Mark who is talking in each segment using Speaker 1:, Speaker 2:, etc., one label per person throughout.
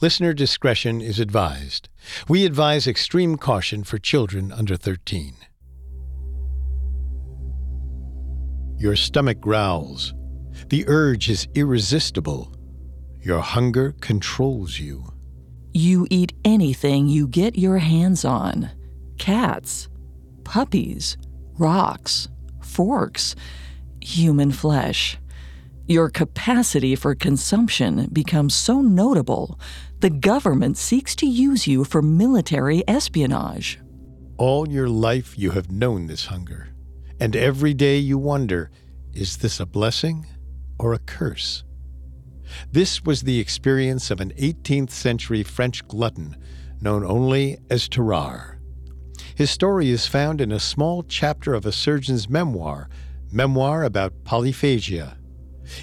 Speaker 1: listener discretion is advised. We advise extreme caution for children under 13. Your stomach growls. The urge is irresistible. Your hunger controls you.
Speaker 2: You eat anything you get your hands on cats, puppies, rocks, forks, human flesh. Your capacity for consumption becomes so notable, the government seeks to use you for military espionage.
Speaker 1: All your life you have known this hunger. And every day you wonder is this a blessing or a curse? This was the experience of an 18th century French glutton known only as Tarrare. His story is found in a small chapter of a surgeon's memoir, Memoir about Polyphagia.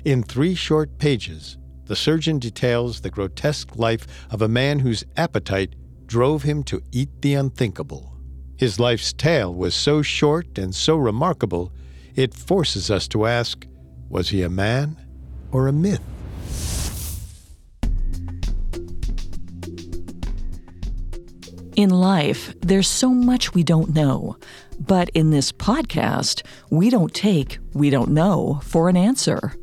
Speaker 1: In three short pages, the surgeon details the grotesque life of a man whose appetite drove him to eat the unthinkable. His life's tale was so short and so remarkable, it forces us to ask was he a man or a myth?
Speaker 2: In life, there's so much we don't know. But in this podcast, we don't take we don't know for an answer.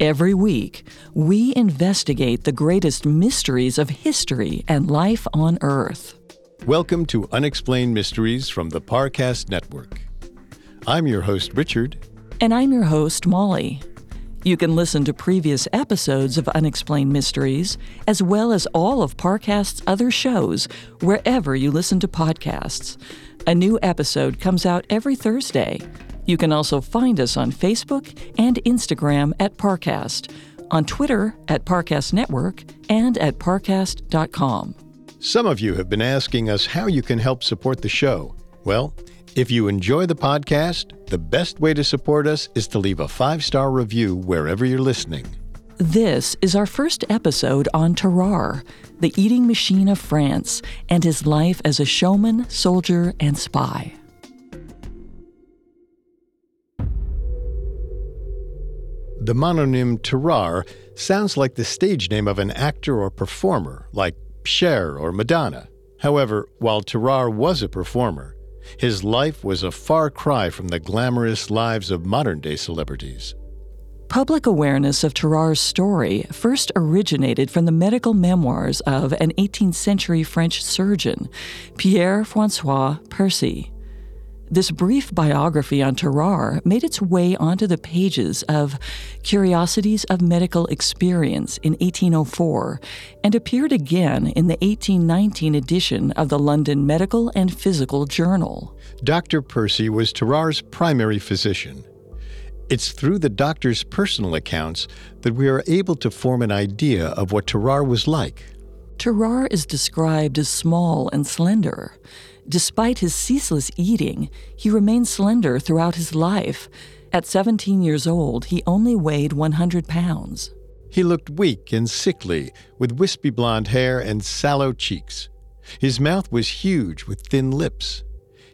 Speaker 2: Every week, we investigate the greatest mysteries of history and life on Earth.
Speaker 1: Welcome to Unexplained Mysteries from the Parcast Network. I'm your host, Richard.
Speaker 2: And I'm your host, Molly. You can listen to previous episodes of Unexplained Mysteries, as well as all of Parcast's other shows, wherever you listen to podcasts. A new episode comes out every Thursday. You can also find us on Facebook and Instagram at Parcast, on Twitter at Parcast Network, and at parcast.com.
Speaker 1: Some of you have been asking us how you can help support the show. Well, if you enjoy the podcast, the best way to support us is to leave a five star review wherever you're listening.
Speaker 2: This is our first episode on Tarrare, the eating machine of France, and his life as a showman, soldier, and spy.
Speaker 1: The mononym Tarrare sounds like the stage name of an actor or performer, like Cher or Madonna. However, while Tarrare was a performer, his life was a far cry from the glamorous lives of modern day celebrities.
Speaker 2: Public awareness of Tarrare's story first originated from the medical memoirs of an 18th century French surgeon, Pierre Francois Percy. This brief biography on Tarrare made its way onto the pages of Curiosities of Medical Experience in 1804 and appeared again in the 1819 edition of the London Medical and Physical Journal.
Speaker 1: Dr. Percy was Tarrare's primary physician. It's through the doctor's personal accounts that we are able to form an idea of what Tarrare was like.
Speaker 2: Tarrare is described as small and slender. Despite his ceaseless eating, he remained slender throughout his life. At 17 years old, he only weighed 100 pounds.
Speaker 1: He looked weak and sickly, with wispy blond hair and sallow cheeks. His mouth was huge with thin lips.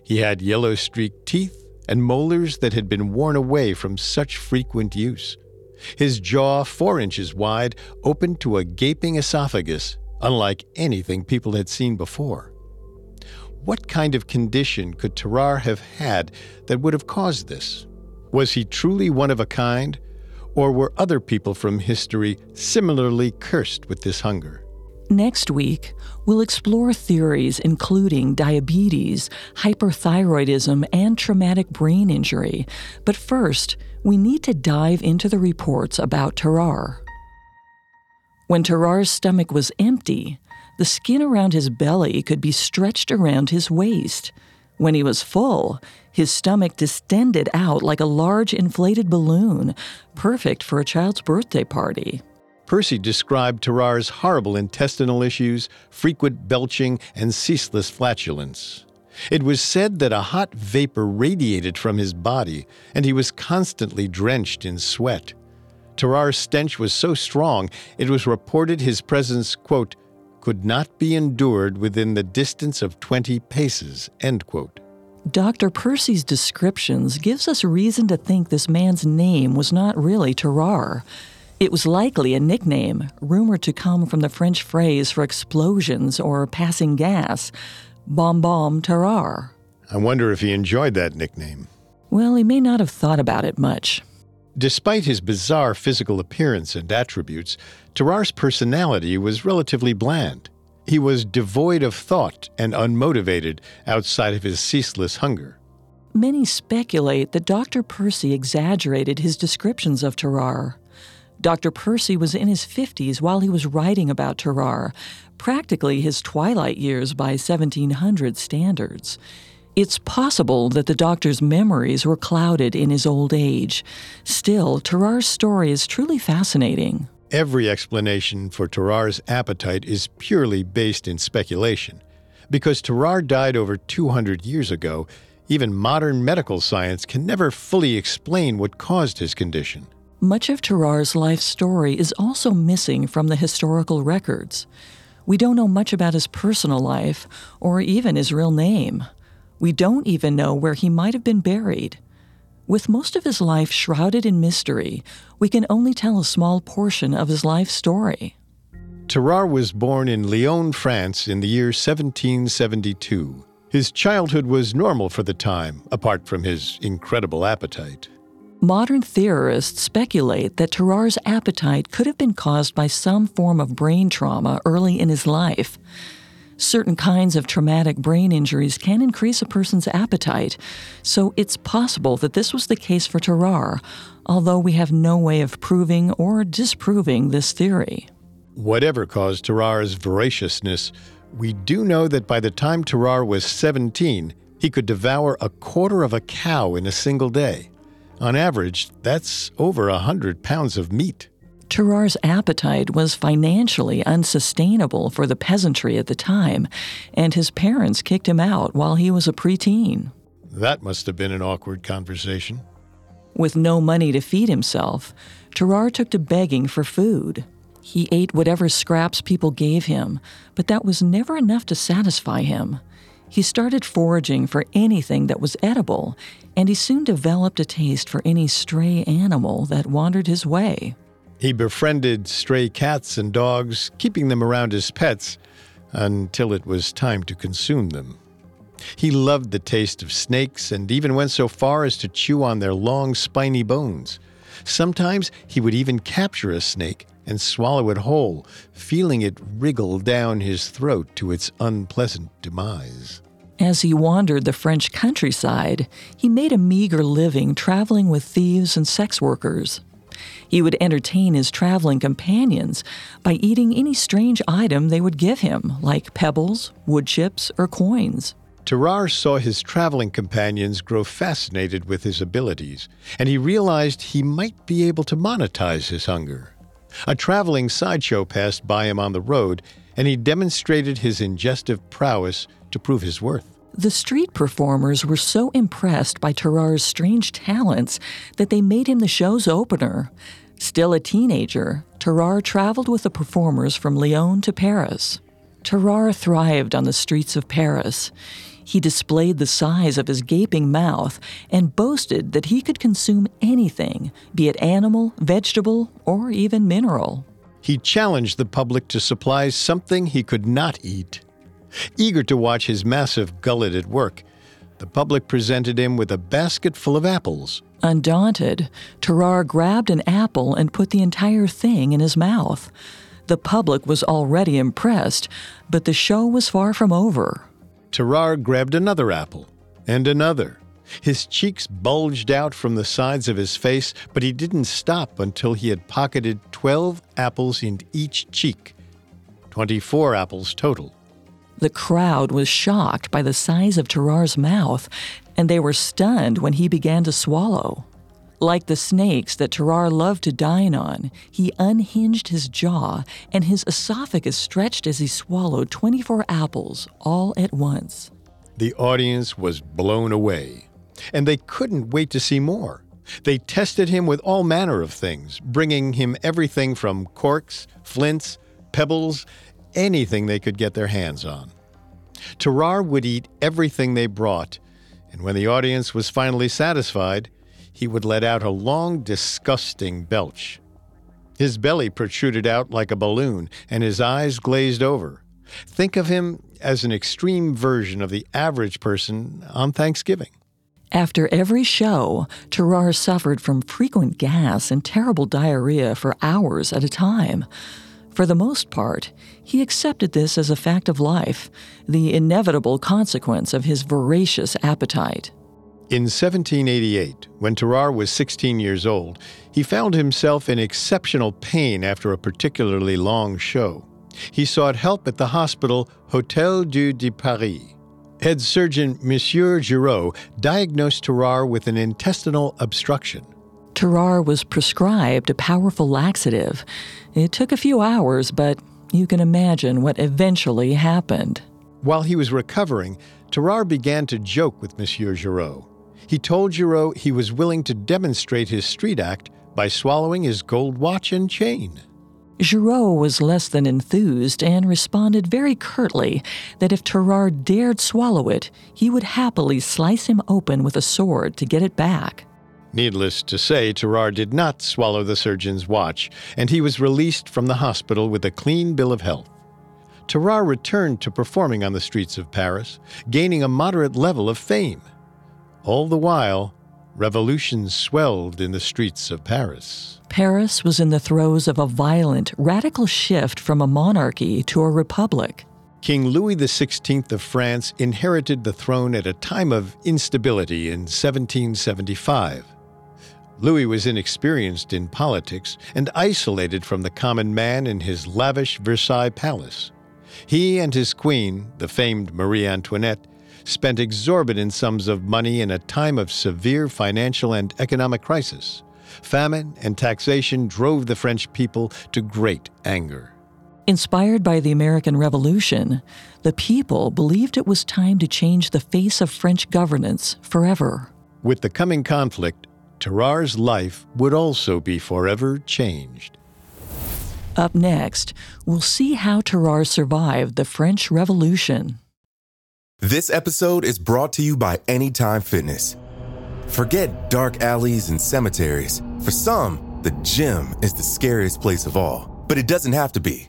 Speaker 1: He had yellow streaked teeth and molars that had been worn away from such frequent use. His jaw, four inches wide, opened to a gaping esophagus, unlike anything people had seen before. What kind of condition could Tarrare have had that would have caused this? Was he truly one of a kind, or were other people from history similarly cursed with this hunger?
Speaker 2: Next week, we'll explore theories including diabetes, hyperthyroidism, and traumatic brain injury. But first, we need to dive into the reports about Tarrare. When Tarrare's stomach was empty, the skin around his belly could be stretched around his waist. When he was full, his stomach distended out like a large inflated balloon, perfect for a child's birthday party.
Speaker 1: Percy described Tarrare's horrible intestinal issues, frequent belching, and ceaseless flatulence. It was said that a hot vapor radiated from his body, and he was constantly drenched in sweat. Tarrare's stench was so strong, it was reported his presence, quote, could not be endured within the distance of 20 paces, end quote.
Speaker 2: Dr. Percy's descriptions gives us reason to think this man's name was not really Tarrare. It was likely a nickname, rumored to come from the French phrase for explosions or passing gas, Bonbon Tarrare.
Speaker 1: I wonder if he enjoyed that nickname.
Speaker 2: Well, he may not have thought about it much.
Speaker 1: Despite his bizarre physical appearance and attributes, Tarrare's personality was relatively bland. He was devoid of thought and unmotivated outside of his ceaseless hunger.
Speaker 2: Many speculate that Dr. Percy exaggerated his descriptions of Tarrare. Dr. Percy was in his 50s while he was writing about Tarrare, practically his twilight years by 1700 standards. It's possible that the doctor's memories were clouded in his old age. Still, Tarrare's story is truly fascinating.
Speaker 1: Every explanation for Tarrare's appetite is purely based in speculation. Because Tarrare died over 200 years ago, even modern medical science can never fully explain what caused his condition.
Speaker 2: Much of Tarrare's life story is also missing from the historical records. We don't know much about his personal life or even his real name. We don't even know where he might have been buried. With most of his life shrouded in mystery, we can only tell a small portion of his life story.
Speaker 1: Tarrare was born in Lyon, France in the year 1772. His childhood was normal for the time, apart from his incredible appetite.
Speaker 2: Modern theorists speculate that Tarrare's appetite could have been caused by some form of brain trauma early in his life. Certain kinds of traumatic brain injuries can increase a person's appetite, so it's possible that this was the case for Tarrare, although we have no way of proving or disproving this theory.
Speaker 1: Whatever caused Tarrare's voraciousness, we do know that by the time Tarrare was 17, he could devour a quarter of a cow in a single day. On average, that's over a hundred pounds of meat.
Speaker 2: Tarrare's appetite was financially unsustainable for the peasantry at the time, and his parents kicked him out while he was a preteen.
Speaker 1: That must have been an awkward conversation.
Speaker 2: With no money to feed himself, Tarrare took to begging for food. He ate whatever scraps people gave him, but that was never enough to satisfy him. He started foraging for anything that was edible, and he soon developed a taste for any stray animal that wandered his way.
Speaker 1: He befriended stray cats and dogs, keeping them around as pets until it was time to consume them. He loved the taste of snakes and even went so far as to chew on their long, spiny bones. Sometimes he would even capture a snake and swallow it whole, feeling it wriggle down his throat to its unpleasant demise.
Speaker 2: As he wandered the French countryside, he made a meager living traveling with thieves and sex workers. He would entertain his traveling companions by eating any strange item they would give him, like pebbles, wood chips, or coins.
Speaker 1: Tarrare saw his traveling companions grow fascinated with his abilities, and he realized he might be able to monetize his hunger. A traveling sideshow passed by him on the road, and he demonstrated his ingestive prowess to prove his worth.
Speaker 2: The street performers were so impressed by Tarrare's strange talents that they made him the show's opener. Still a teenager, Tarrare traveled with the performers from Lyon to Paris. Tarrare thrived on the streets of Paris. He displayed the size of his gaping mouth and boasted that he could consume anything, be it animal, vegetable, or even mineral.
Speaker 1: He challenged the public to supply something he could not eat. Eager to watch his massive gullet at work, the public presented him with a basket full of apples.
Speaker 2: Undaunted, Tarrare grabbed an apple and put the entire thing in his mouth. The public was already impressed, but the show was far from over.
Speaker 1: Tarrare grabbed another apple, and another. His cheeks bulged out from the sides of his face, but he didn't stop until he had pocketed 12 apples in each cheek. 24 apples total.
Speaker 2: The crowd was shocked by the size of Tarrare's mouth, and they were stunned when he began to swallow. Like the snakes that Tarrare loved to dine on, he unhinged his jaw, and his esophagus stretched as he swallowed 24 apples all at once.
Speaker 1: The audience was blown away, and they couldn't wait to see more. They tested him with all manner of things, bringing him everything from corks, flints, pebbles, anything they could get their hands on. Tarrare would eat everything they brought, and when the audience was finally satisfied, he would let out a long, disgusting belch. His belly protruded out like a balloon, and his eyes glazed over. Think of him as an extreme version of the average person on Thanksgiving.
Speaker 2: After every show, Tarrare suffered from frequent gas and terrible diarrhea for hours at a time. For the most part, he accepted this as a fact of life, the inevitable consequence of his voracious appetite.
Speaker 1: In 1788, when Tarrare was 16 years old, he found himself in exceptional pain after a particularly long show. He sought help at the hospital Hôtel Dieu de Paris. Head surgeon Monsieur Giraud diagnosed Tarrare with an intestinal obstruction.
Speaker 2: Tarrare was prescribed a powerful laxative. It took a few hours, but you can imagine what eventually happened.
Speaker 1: While he was recovering, Tarrare began to joke with Monsieur Giraud. He told Giraud he was willing to demonstrate his street act by swallowing his gold watch and chain.
Speaker 2: Giraud was less than enthused and responded very curtly that if Tarrare dared swallow it, he would happily slice him open with a sword to get it back.
Speaker 1: Needless to say, Tarrare did not swallow the surgeon's watch, and he was released from the hospital with a clean bill of health. Tarrare returned to performing on the streets of Paris, gaining a moderate level of fame. All the while, revolutions swelled in the streets of Paris.
Speaker 2: Paris was in the throes of a violent, radical shift from a monarchy to a republic.
Speaker 1: King Louis XVI of France inherited the throne at a time of instability in 1775. Louis was inexperienced in politics and isolated from the common man in his lavish Versailles palace. He and his queen, the famed Marie Antoinette, spent exorbitant sums of money in a time of severe financial and economic crisis. Famine and taxation drove the French people to great anger.
Speaker 2: Inspired by the American Revolution, the people believed it was time to change the face of French governance forever.
Speaker 1: With the coming conflict, Tarrare's life would also be forever changed.
Speaker 2: Up next, we'll see how Tarrare survived the French Revolution.
Speaker 3: This episode is brought to you by Anytime Fitness. Forget dark alleys and cemeteries. For some, the gym is the scariest place of all, but it doesn't have to be.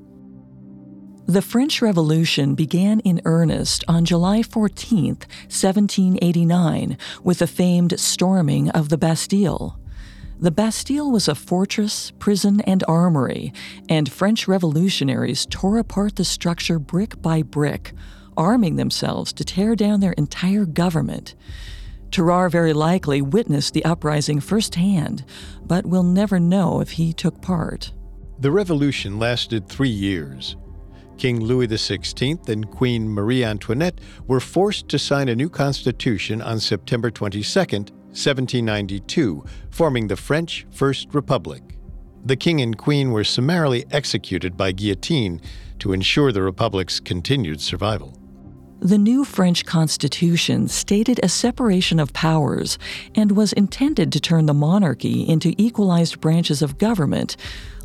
Speaker 2: The French Revolution began in earnest on July 14, 1789, with the famed storming of the Bastille. The Bastille was a fortress, prison, and armory, and French revolutionaries tore apart the structure brick by brick, arming themselves to tear down their entire government. Tarrare very likely witnessed the uprising firsthand, but will never know if he took part.
Speaker 1: The revolution lasted three years. King Louis XVI and Queen Marie Antoinette were forced to sign a new constitution on September 22, 1792, forming the French First Republic. The king and queen were summarily executed by guillotine to ensure the republic's continued survival.
Speaker 2: The new French constitution stated a separation of powers and was intended to turn the monarchy into equalized branches of government,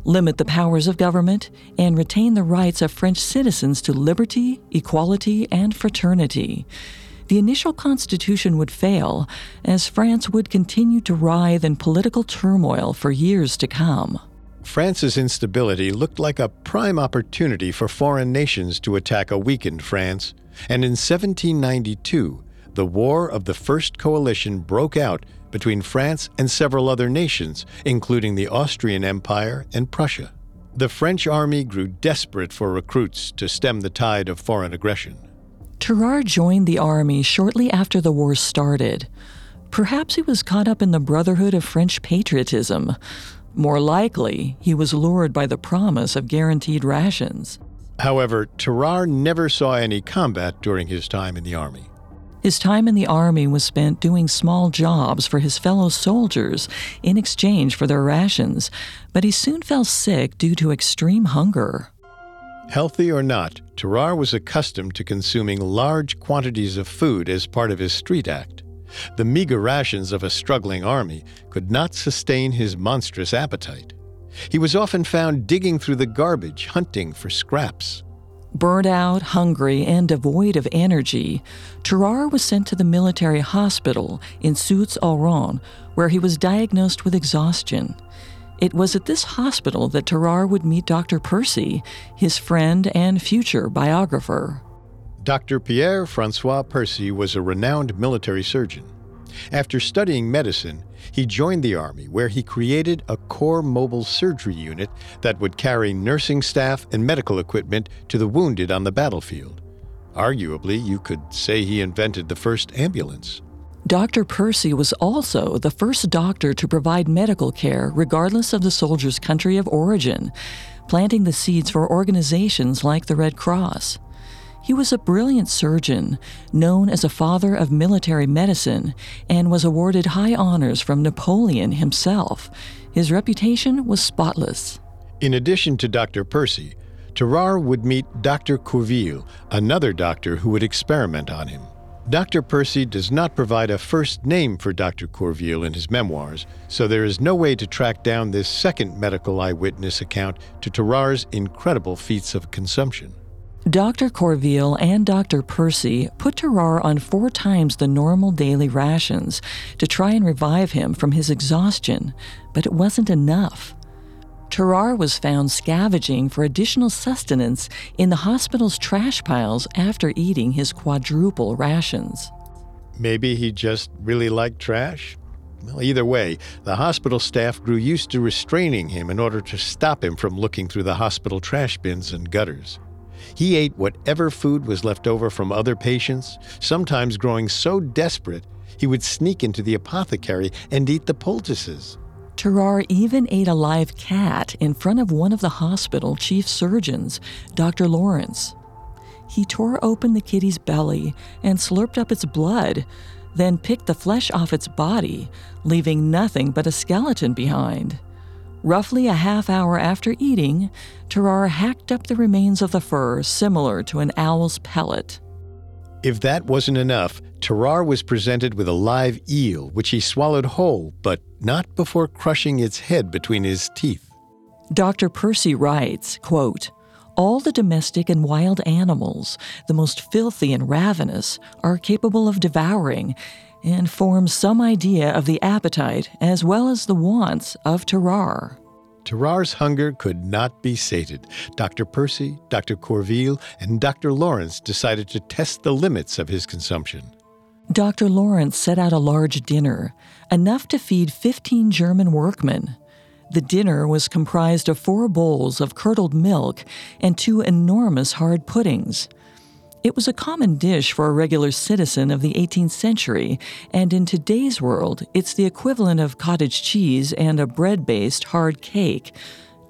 Speaker 2: limit the powers of government, and retain the rights of French citizens to liberty, equality, and fraternity. The initial constitution would fail, as France would continue to writhe in political turmoil for years to come.
Speaker 1: France's instability looked like a prime opportunity for foreign nations to attack a weakened France, and in 1792, the War of the First Coalition broke out between France and several other nations, including the Austrian Empire and Prussia. The French army grew desperate for recruits to stem the tide of foreign aggression.
Speaker 2: Tarrare joined the army shortly after the war started. Perhaps he was caught up in the brotherhood of French patriotism, more likely, he was lured by the promise of guaranteed rations.
Speaker 1: However, Tarrare never saw any combat during his time in the Army.
Speaker 2: His time in the Army was spent doing small jobs for his fellow soldiers in exchange for their rations, but he soon fell sick due to extreme hunger.
Speaker 1: Healthy or not, Tarrare was accustomed to consuming large quantities of food as part of his street act. The meager rations of a struggling army could not sustain his monstrous appetite. He was often found digging through the garbage, hunting for scraps.
Speaker 2: Burned out, hungry, and devoid of energy, Tarrare was sent to the military hospital in Soultz-Haut-Rhin, where he was diagnosed with exhaustion. It was at this hospital that Tarrare would meet Dr. Percy, his friend and future biographer.
Speaker 1: Dr. Pierre Francois Percy was a renowned military surgeon. After studying medicine, he joined the Army, where he created a Corps mobile surgery unit that would carry nursing staff and medical equipment to the wounded on the battlefield. Arguably, you could say he invented the first ambulance.
Speaker 2: Dr. Percy was also the first doctor to provide medical care regardless of the soldier's country of origin, planting the seeds for organizations like the Red Cross. He was a brilliant surgeon, known as a father of military medicine, and was awarded high honors from Napoleon himself. His reputation was spotless.
Speaker 1: In addition to Dr. Percy, Tarrare would meet Dr. Courville, another doctor who would experiment on him. Dr. Percy does not provide a first name for Dr. Courville in his memoirs, so there is no way to track down this second medical eyewitness account to Tarrare's incredible feats of consumption.
Speaker 2: Dr. Courville and Dr. Percy put Tarrare on four times the normal daily rations to try and revive him from his exhaustion, but it wasn't enough. Tarrare was found scavenging for additional sustenance in the hospital's trash piles after eating his quadruple rations.
Speaker 1: Maybe he just really liked trash? Well, either way, the hospital staff grew used to restraining him in order to stop him from looking through the hospital trash bins and gutters. He ate whatever food was left over from other patients, sometimes growing so desperate he would sneak into the apothecary and eat the poultices.
Speaker 2: Tarrare even ate a live cat in front of one of the hospital chief surgeons, Dr. Lawrence. He tore open the kitty's belly and slurped up its blood, then picked the flesh off its body, leaving nothing but a skeleton behind. Roughly a half hour after eating, Tarrare hacked up the remains of the fur similar to an owl's pellet.
Speaker 1: If that wasn't enough, Tarrare was presented with a live eel, which he swallowed whole, but not before crushing its head between his teeth.
Speaker 2: Dr. Percy writes, quote, all the domestic and wild animals, the most filthy and ravenous, are capable of devouring, and form some idea of the appetite as well as the wants of Tarrare.
Speaker 1: Tarrare's hunger could not be sated. Dr. Percy, Dr. Courville, and Dr. Lawrence decided to test the limits of his consumption.
Speaker 2: Dr. Lawrence set out a large dinner, enough to feed 15 German workmen. The dinner was comprised of four bowls of curdled milk and two enormous hard puddings. It was a common dish for a regular citizen of the 18th century, and in today's world, it's the equivalent of cottage cheese and a bread based hard cake.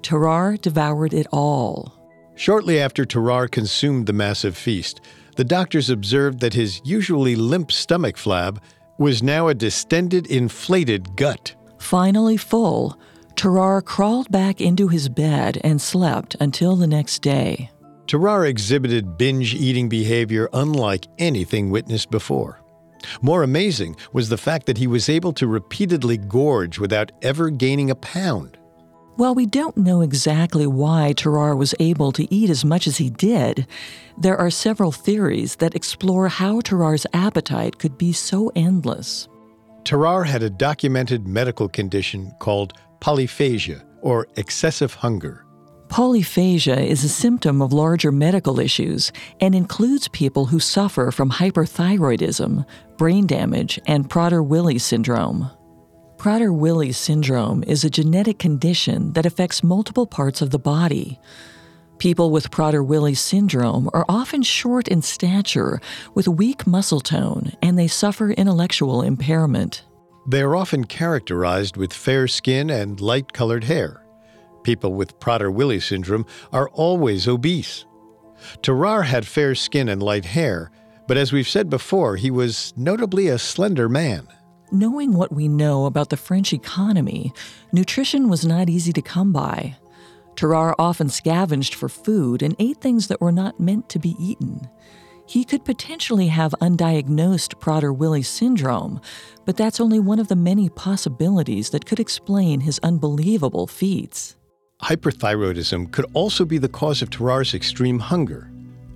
Speaker 2: Tarrare devoured it all.
Speaker 1: Shortly after Tarrare consumed the massive feast, the doctors observed that his usually limp stomach flab was now a distended, inflated gut.
Speaker 2: Finally full, Tarrare crawled back into his bed and slept until the next day.
Speaker 1: Tarrare exhibited binge eating behavior unlike anything witnessed before. More amazing was the fact that he was able to repeatedly gorge without ever gaining a pound.
Speaker 2: While we don't know exactly why Tarrare was able to eat as much as he did, there are several theories that explore how Tarrare's appetite could be so endless.
Speaker 1: Tarrare had a documented medical condition called polyphagia, or excessive hunger.
Speaker 2: Polyphagia is a symptom of larger medical issues and includes people who suffer from hyperthyroidism, brain damage, and Prader-Willi syndrome. Prader-Willi syndrome is a genetic condition that affects multiple parts of the body. People with Prader-Willi syndrome are often short in stature with weak muscle tone and they suffer intellectual impairment.
Speaker 1: They are often characterized with fair skin and light colored hair. People with Prader-Willi syndrome are always obese. Tarrare had fair skin and light hair, but as we've said before, he was notably a slender man.
Speaker 2: Knowing what we know about the French economy, nutrition was not easy to come by. Tarrare often scavenged for food and ate things that were not meant to be eaten. He could potentially have undiagnosed Prader-Willi syndrome, but that's only one of the many possibilities that could explain his unbelievable feats.
Speaker 1: Hyperthyroidism could also be the cause of Tarrare's extreme hunger.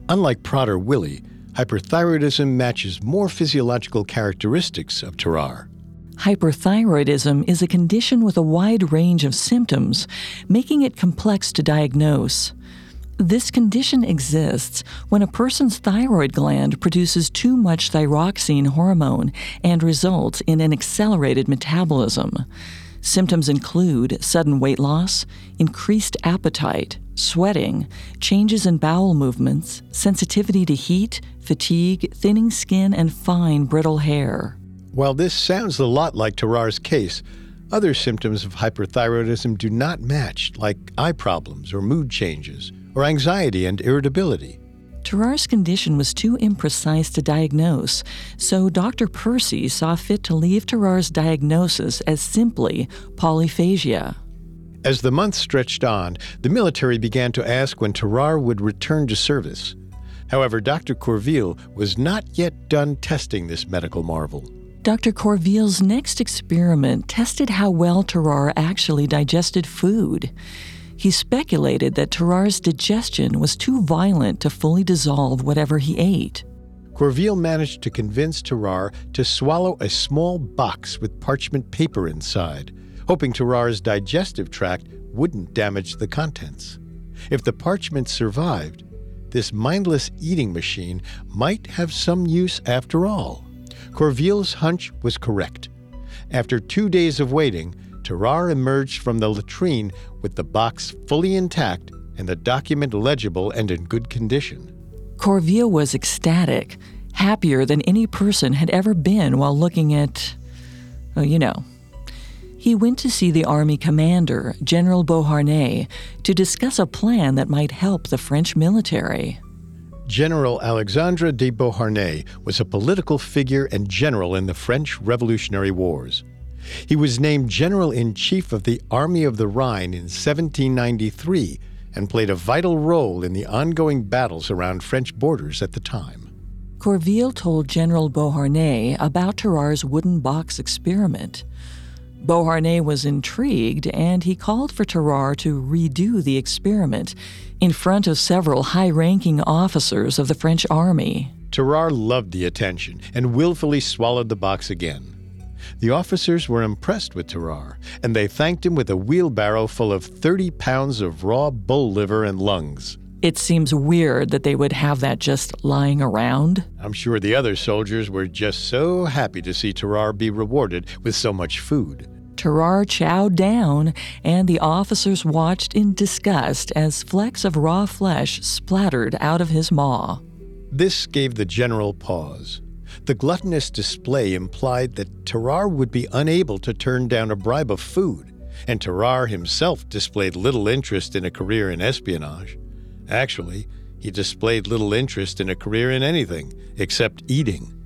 Speaker 1: Unlike Prader-Willi, hyperthyroidism matches more physiological characteristics of Tarrare.
Speaker 2: Hyperthyroidism is a condition with a wide range of symptoms, making it complex to diagnose. This condition exists when a person's thyroid gland produces too much thyroxine hormone and results in an accelerated metabolism. Symptoms include sudden weight loss, increased appetite, sweating, changes in bowel movements, sensitivity to heat, fatigue, thinning skin, and fine, brittle hair.
Speaker 1: While this sounds a lot like Tarrare's case, other symptoms of hyperthyroidism do not match, like eye problems or mood changes, or anxiety and irritability.
Speaker 2: Tarrare's condition was too imprecise to diagnose, so Dr. Percy saw fit to leave Tarrare's diagnosis as simply polyphagia.
Speaker 1: As the months stretched on, the military began to ask when Tarrare would return to service. However, Dr. Courville was not yet done testing this medical marvel.
Speaker 2: Dr. Courville's next experiment tested how well Tarrare actually digested food. He speculated that Tarrare's digestion was too violent to fully dissolve whatever he ate.
Speaker 1: Courville managed to convince Tarrare to swallow a small box with parchment paper inside, hoping Tarrare's digestive tract wouldn't damage the contents. If the parchment survived, this mindless eating machine might have some use after all. Courville's hunch was correct. After two days of waiting, Tarrare emerged from the latrine with the box fully intact and the document legible and in good condition.
Speaker 2: Courville was ecstatic, happier than any person had ever been while looking at, well, you know. He went to see the Army commander, General Beauharnais, to discuss a plan that might help the French military.
Speaker 1: General Alexandre de Beauharnais was a political figure and general in the French Revolutionary Wars. He was named General in Chief of the Army of the Rhine in 1793 and played a vital role in the ongoing battles around French borders at the time.
Speaker 2: Courville told General Beauharnais about Tarrare's wooden box experiment. Beauharnais was intrigued and he called for Tarrare to redo the experiment in front of several high ranking officers of the French army.
Speaker 1: Tarrare loved the attention and willfully swallowed the box again. The officers were impressed with Tarrare, and they thanked him with a wheelbarrow full of 30 pounds of raw bull liver and lungs.
Speaker 2: It seems weird that they would have that just lying around.
Speaker 1: I'm sure the other soldiers were just so happy to see Tarrare be rewarded with so much food.
Speaker 2: Tarrare chowed down, and the officers watched in disgust as flecks of raw flesh splattered out of his maw.
Speaker 1: This gave the general pause. The gluttonous display implied that Tarrare would be unable to turn down a bribe of food, and Tarrare himself displayed little interest in a career in espionage. Actually, he displayed little interest in a career in anything except eating.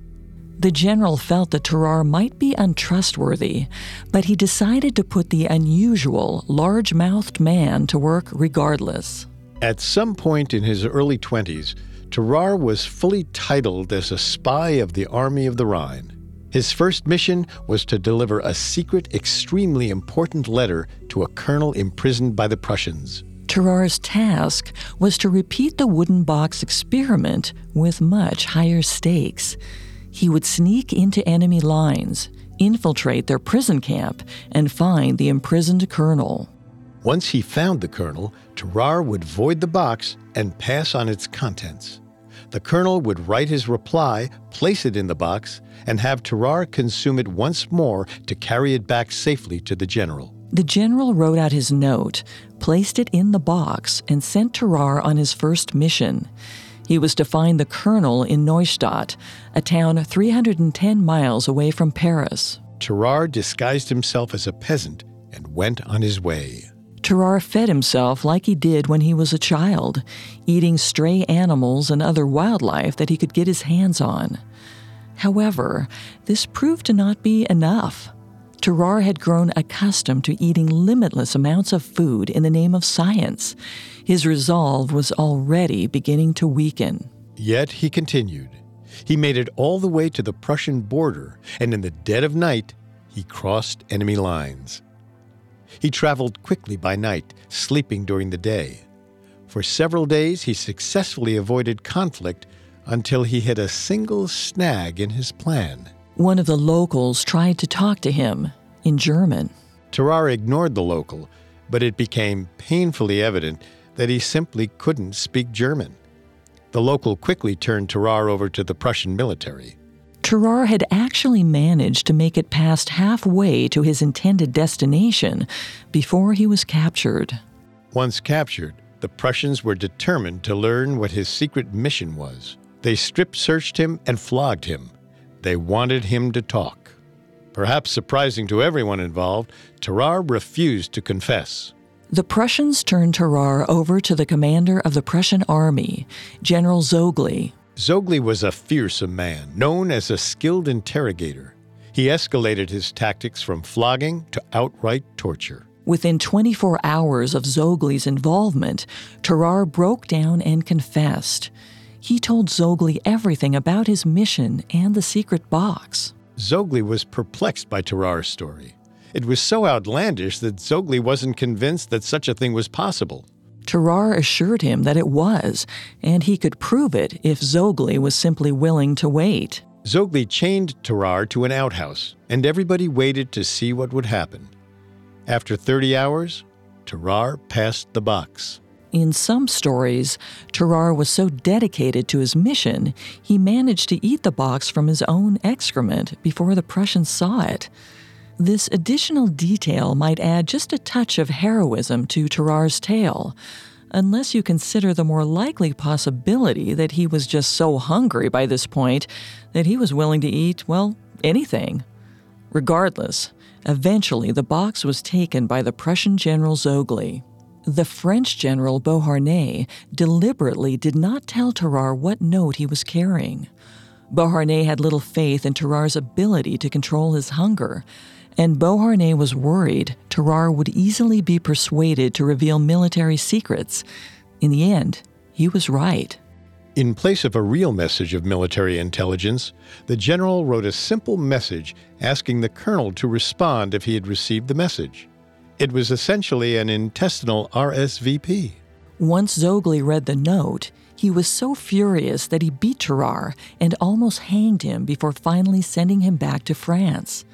Speaker 2: The general felt that Tarrare might be untrustworthy, but he decided to put the unusual, large mouthed man to work regardless.
Speaker 1: At some point in his early 20s, Tarrare was fully titled as a spy of the Army of the Rhine. His first mission was to deliver a secret, extremely important letter to a colonel imprisoned by the Prussians.
Speaker 2: Tarrare's task was to repeat the wooden box experiment with much higher stakes. He would sneak into enemy lines, infiltrate their prison camp, and find the imprisoned colonel.
Speaker 1: Once he found the colonel, Tarrare would void the box and pass on its contents. The colonel would write his reply, place it in the box, and have Tarrare consume it once more to carry it back safely to the general.
Speaker 2: The general wrote out his note, placed it in the box, and sent Tarrare on his first mission. He was to find the colonel in Neustadt, a town 310 miles away from Paris.
Speaker 1: Tarrare disguised himself as a peasant and went on his way.
Speaker 2: Tarrare fed himself like he did when he was a child, eating stray animals and other wildlife that he could get his hands on. However, this proved to not be enough. Tarrare had grown accustomed to eating limitless amounts of food in the name of science. His resolve was already beginning to weaken.
Speaker 1: Yet he continued. He made it all the way to the Prussian border, and in the dead of night, he crossed enemy lines. He traveled quickly by night, sleeping during the day. For several days, he successfully avoided conflict until he hit a single snag in his plan.
Speaker 2: One of the locals tried to talk to him in German.
Speaker 1: Tarrare ignored the local, but it became painfully evident that he simply couldn't speak German. The local quickly turned Tarrare over to the Prussian military.
Speaker 2: Tarrare had actually managed to make it past halfway to his intended destination before he was captured.
Speaker 1: Once captured, the Prussians were determined to learn what his secret mission was. They strip searched him and flogged him. They wanted him to talk. Perhaps surprising to everyone involved, Tarrare refused to confess.
Speaker 2: The Prussians turned Tarrare over to the commander of the Prussian army, General Zogli.
Speaker 1: Zogli was a fearsome man, known as a skilled interrogator. He escalated his tactics from flogging to outright torture.
Speaker 2: Within 24 hours of Zogli's involvement, Tarrare broke down and confessed. He told Zogli everything about his mission and the secret box.
Speaker 1: Zogli was perplexed by Tarrare's story. It was so outlandish that Zogli wasn't convinced that such a thing was possible.
Speaker 2: Tarrare assured him that it was, and he could prove it if Zogli was simply willing to wait.
Speaker 1: Zogli chained Tarrare to an outhouse, and everybody waited to see what would happen. After 30 hours, Tarrare passed the box.
Speaker 2: In some stories, Tarrare was so dedicated to his mission, he managed to eat the box from his own excrement before the Prussians saw it. This additional detail might add just a touch of heroism to Tarrare's tale, unless you consider the more likely possibility that he was just so hungry by this point that he was willing to eat, well, anything. Regardless, eventually the box was taken by the Prussian General Zogli. The French General Beauharnais deliberately did not tell Tarrare what note he was carrying. Beauharnais had little faith in Tarrare's ability to control his hunger, and Beauharnais was worried Tarrare would easily be persuaded to reveal military secrets. In the end, he was right.
Speaker 1: In place of a real message of military intelligence, the general wrote a simple message asking the colonel to respond if he had received the message. It was essentially an intestinal RSVP.
Speaker 2: Once Zogli read the note, he was so furious that he beat Tarrare and almost hanged him before finally sending him back to France.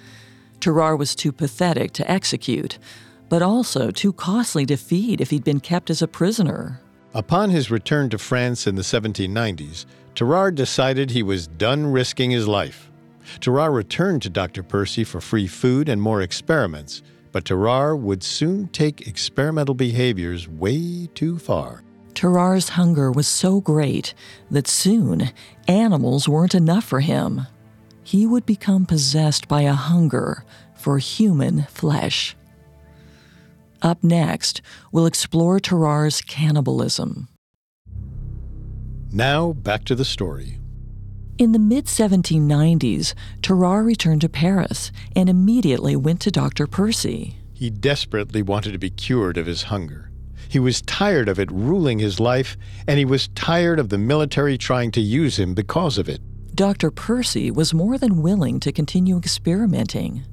Speaker 2: Tarrare was too pathetic to execute, but also too costly to feed if he'd been kept as a prisoner.
Speaker 1: Upon his return to France in the 1790s, Tarrare decided he was done risking his life. Tarrare returned to Dr. Percy for free food and more experiments, but Tarrare would soon take experimental behaviors way too far.
Speaker 2: Tarrare's hunger was so great that soon animals weren't enough for him. He would become possessed by a hunger for human flesh. Up next, we'll explore Tarrare's cannibalism.
Speaker 1: Now, back to the story.
Speaker 2: In the mid 1790s, Tarrare returned to Paris and immediately went to Dr. Percy.
Speaker 1: He desperately wanted to be cured of his hunger. He was tired of it ruling his life, and he was tired of the military trying to use him because of it.
Speaker 2: Dr. Percy was more than willing to continue experimenting.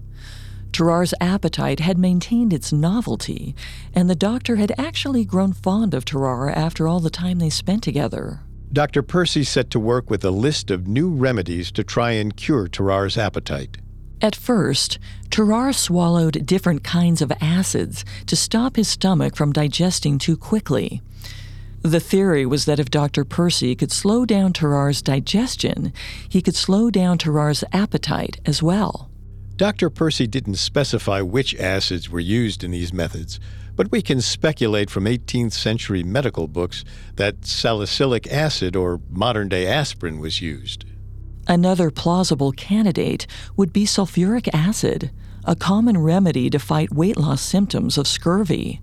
Speaker 2: Tarrare's appetite had maintained its novelty, and the doctor had actually grown fond of Tarrare after all the time they spent together.
Speaker 1: Dr. Percy set to work with a list of new remedies to try and cure Tarrare's appetite.
Speaker 2: At first, Tarrare swallowed different kinds of acids to stop his stomach from digesting too quickly. The theory was that if Dr. Percy could slow down Tarrare's digestion, he could slow down Tarrare's appetite as well.
Speaker 1: Dr. Percy didn't specify which acids were used in these methods, but we can speculate from 18th century medical books that salicylic acid or modern day aspirin was used.
Speaker 2: Another plausible candidate would be sulfuric acid, a common remedy to fight weight loss symptoms of scurvy.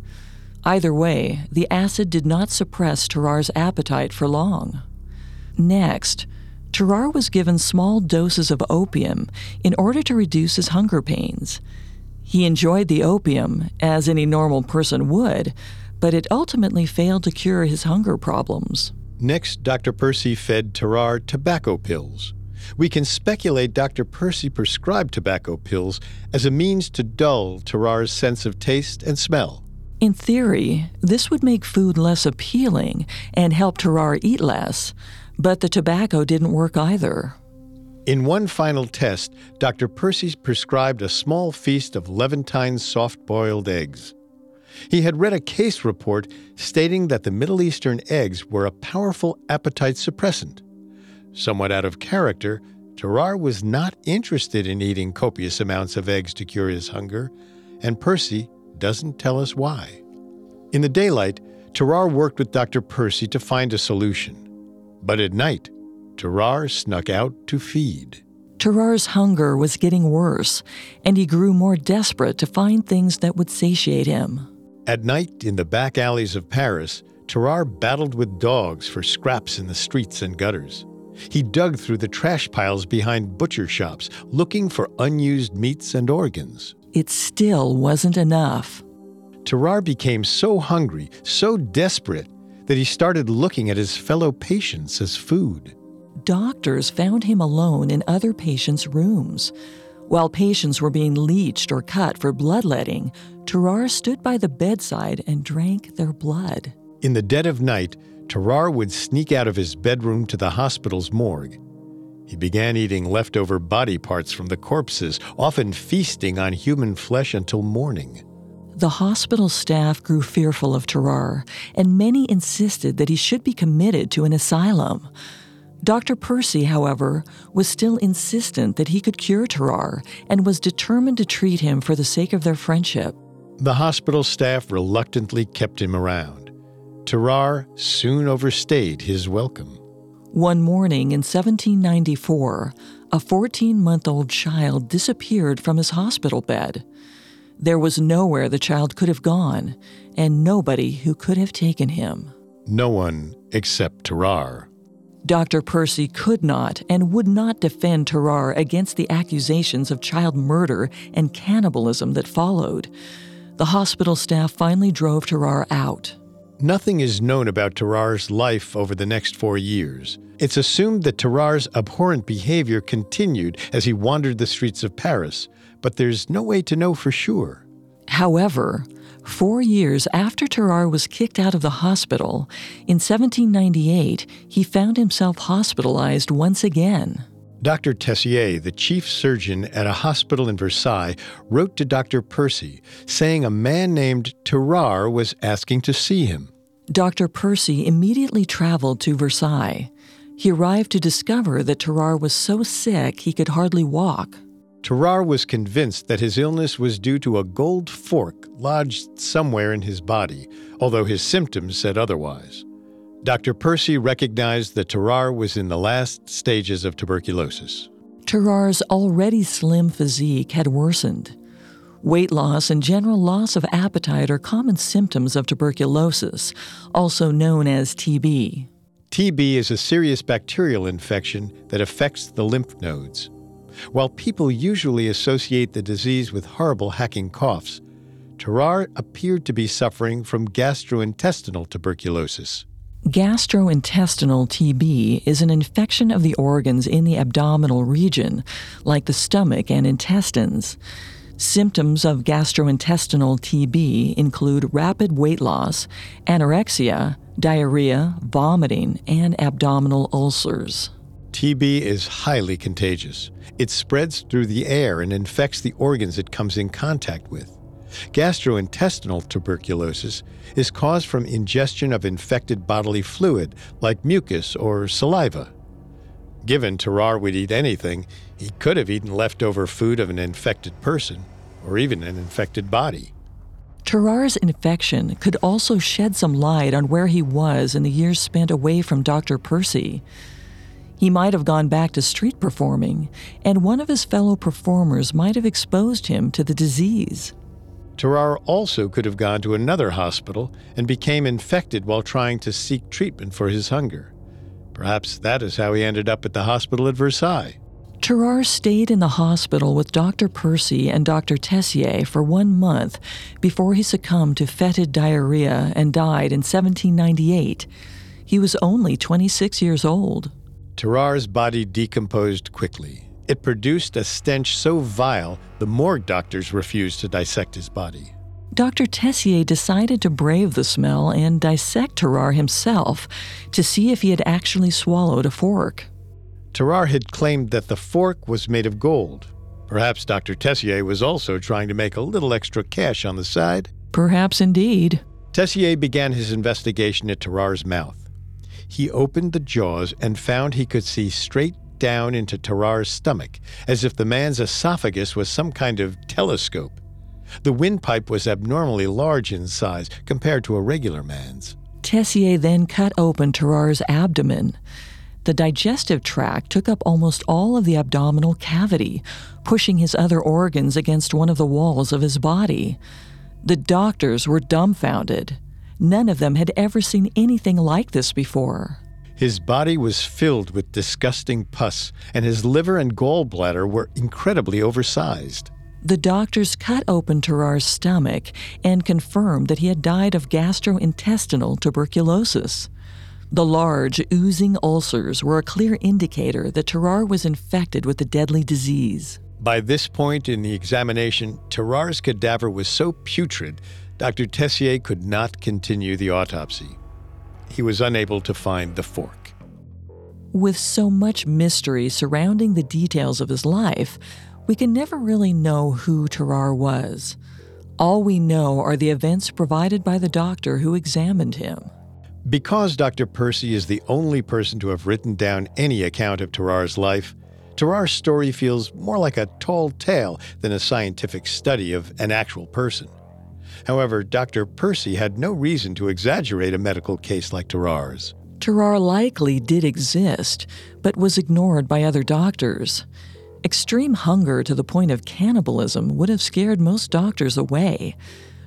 Speaker 2: Either way, the acid did not suppress Tarrare's appetite for long. Next, Tarrare was given small doses of opium in order to reduce his hunger pains. He enjoyed the opium, as any normal person would, but it ultimately failed to cure his hunger problems.
Speaker 1: Next, Dr. Percy fed Tarrare tobacco pills. We can speculate Dr. Percy prescribed tobacco pills as a means to dull Tarrare's sense of taste and smell.
Speaker 2: In theory, this would make food less appealing and help Tarrare eat less, but the tobacco didn't work either.
Speaker 1: In one final test, Dr. Percy prescribed a small feast of Levantine soft boiled eggs. He had read a case report stating that the Middle Eastern eggs were a powerful appetite suppressant. Somewhat out of character, Tarrare was not interested in eating copious amounts of eggs to cure his hunger, and Percy doesn't tell us why. In the daylight, Tarrare worked with Dr. Percy to find a solution. But at night, Tarrare snuck out to feed.
Speaker 2: Tarrare's hunger was getting worse, and he grew more desperate to find things that would satiate him.
Speaker 1: At night, in the back alleys of Paris, Tarrare battled with dogs for scraps in the streets and gutters. He dug through the trash piles behind butcher shops, looking for unused meats and organs.
Speaker 2: It still wasn't enough.
Speaker 1: Tarrare became so hungry, so desperate, that he started looking at his fellow patients as food.
Speaker 2: Doctors found him alone in other patients' rooms. While patients were being leeched or cut for bloodletting, Tarrare stood by the bedside and drank their blood.
Speaker 1: In the dead of night, Tarrare would sneak out of his bedroom to the hospital's morgue. He began eating leftover body parts from the corpses, often feasting on human flesh until morning.
Speaker 2: The hospital staff grew fearful of Tarrare, and many insisted that he should be committed to an asylum. Dr. Percy, however, was still insistent that he could cure Tarrare and was determined to treat him for the sake of their friendship.
Speaker 1: The hospital staff reluctantly kept him around. Tarrare soon overstayed his welcome.
Speaker 2: One morning in 1794, a 14 month old child disappeared from his hospital bed. There was nowhere the child could have gone, and nobody who could have taken him.
Speaker 1: No one except Tarrare.
Speaker 2: Dr. Percy could not and would not defend Tarrare against the accusations of child murder and cannibalism that followed. The hospital staff finally drove Tarrare out.
Speaker 1: Nothing is known about Tarrare's life over the next four years. It's assumed that Tarrare's abhorrent behavior continued as he wandered the streets of Paris, but there's no way to know for sure.
Speaker 2: However, four years after Tarrare was kicked out of the hospital, in 1798, he found himself hospitalized once again.
Speaker 1: Dr. Tessier, the chief surgeon at a hospital in Versailles, wrote to Dr. Percy saying a man named Tarrare was asking to see him.
Speaker 2: Dr. Percy immediately traveled to Versailles. He arrived to discover that Tarrare was so sick he could hardly walk.
Speaker 1: Tarrare was convinced that his illness was due to a gold fork lodged somewhere in his body, although his symptoms said otherwise. Dr. Percy recognized that Tarrare was in the last stages of tuberculosis.
Speaker 2: Tarrare's already slim physique had worsened. Weight loss and general loss of appetite are common symptoms of tuberculosis, also known as TB.
Speaker 1: TB is a serious bacterial infection that affects the lymph nodes. While people usually associate the disease with horrible hacking coughs, Tarrare appeared to be suffering from gastrointestinal tuberculosis.
Speaker 2: Gastrointestinal TB is an infection of the organs in the abdominal region, like the stomach and intestines. Symptoms of gastrointestinal TB include rapid weight loss, anorexia, diarrhea, vomiting, and abdominal ulcers.
Speaker 1: TB is highly contagious. It spreads through the air and infects the organs it comes in contact with. Gastrointestinal tuberculosis is caused from ingestion of infected bodily fluid like mucus or saliva. Given Tarrare would eat anything, he could have eaten leftover food of an infected person or even an infected body.
Speaker 2: Tarrare's infection could also shed some light on where he was in the years spent away from Dr. Percy. He might have gone back to street performing, and one of his fellow performers might have exposed him to the disease.
Speaker 1: Tarrare also could have gone to another hospital and became infected while trying to seek treatment for his hunger. Perhaps that is how he ended up at the hospital at Versailles.
Speaker 2: Tarrare stayed in the hospital with Dr. Percy and Dr. Tessier for one month before he succumbed to fetid diarrhea and died in 1798. He was only 26 years old.
Speaker 1: Tarrare's body decomposed quickly. It produced a stench so vile the morgue doctors refused to dissect his body.
Speaker 2: Dr. Tessier decided to brave the smell and dissect Tarrare himself to see if he had actually swallowed a fork.
Speaker 1: Tarrare had claimed that the fork was made of gold. Perhaps Dr. Tessier was also trying to make a little extra cash on the side.
Speaker 2: Perhaps indeed.
Speaker 1: Tessier began his investigation at Tarrare's mouth. He opened the jaws and found he could see straight down into Tarrare's stomach, as if the man's esophagus was some kind of telescope. The windpipe was abnormally large in size compared to a regular man's.
Speaker 2: Tessier then cut open Tarrare's abdomen. The digestive tract took up almost all of the abdominal cavity, pushing his other organs against one of the walls of his body. The doctors were dumbfounded. None of them had ever seen anything like this before.
Speaker 1: His body was filled with disgusting pus, and his liver and gallbladder were incredibly oversized.
Speaker 2: The doctors cut open Tarrare's stomach and confirmed that he had died of gastrointestinal tuberculosis. The large, oozing ulcers were a clear indicator that Tarrare was infected with the deadly disease.
Speaker 1: By this point in the examination, Tarrare's cadaver was so putrid, Dr. Tessier could not continue the autopsy. He was unable to find the fork.
Speaker 2: With so much mystery surrounding the details of his life, we can never really know who Tarrare was. All we know are the events provided by the doctor who examined him.
Speaker 1: Because Dr. Percy is the only person to have written down any account of Tarrare's life, Tarrare's story feels more like a tall tale than a scientific study of an actual person. However, Dr. Percy had no reason to exaggerate a medical case like Tarrare's.
Speaker 2: Tarrare likely did exist, but was ignored by other doctors. Extreme hunger to the point of cannibalism would have scared most doctors away.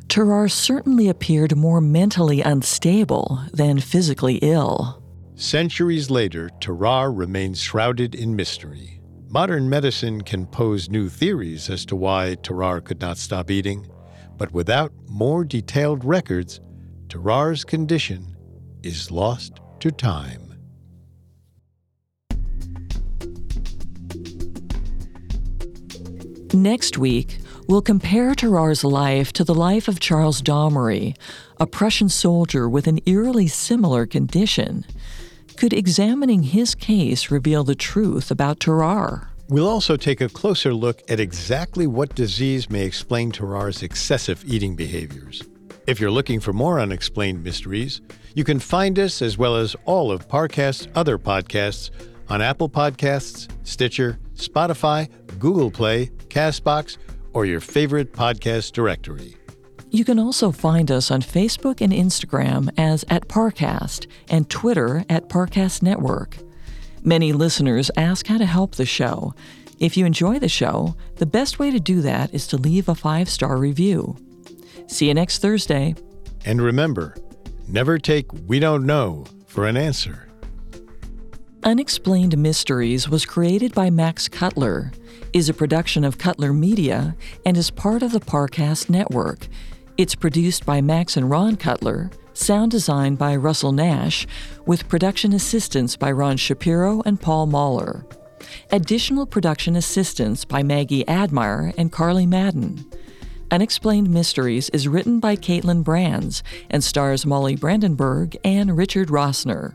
Speaker 2: Tarrare certainly appeared more mentally unstable than physically ill.
Speaker 1: Centuries later, Tarrare remains shrouded in mystery. Modern medicine can pose new theories as to why Tarrare could not stop eating, but without more detailed records, Tarrare's condition is lost to time.
Speaker 2: Next week, we'll compare Tarrare's life to the life of Charles Domery, a Prussian soldier with an eerily similar condition. Could examining his case reveal the truth about Tarrare?
Speaker 1: We'll also take a closer look at exactly what disease may explain Tarrare's excessive eating behaviors. If you're looking for more unexplained mysteries, you can find us as well as all of Parcast's other podcasts on Apple Podcasts, Stitcher, Spotify, Google Play, Castbox, or your favorite podcast directory.
Speaker 2: You can also find us on Facebook and Instagram as at Parcast and Twitter at Parcast Network. Many listeners ask how to help the show. If you enjoy the show, the best way to do that is to leave a five star review. See you next Thursday.
Speaker 1: And remember, never take we don't know for an answer.
Speaker 2: Unexplained Mysteries was created by Max Cutler, is a production of Cutler Media, and is part of the Parcast Network. It's produced by Max and Ron Cutler, sound design by Russell Nash, with production assistance by Ron Shapiro and Paul Mahler. Additional production assistance by Maggie Admire and Carly Madden. Unexplained Mysteries is written by Caitlin Brands and stars Molly Brandenburg and Richard Rossner.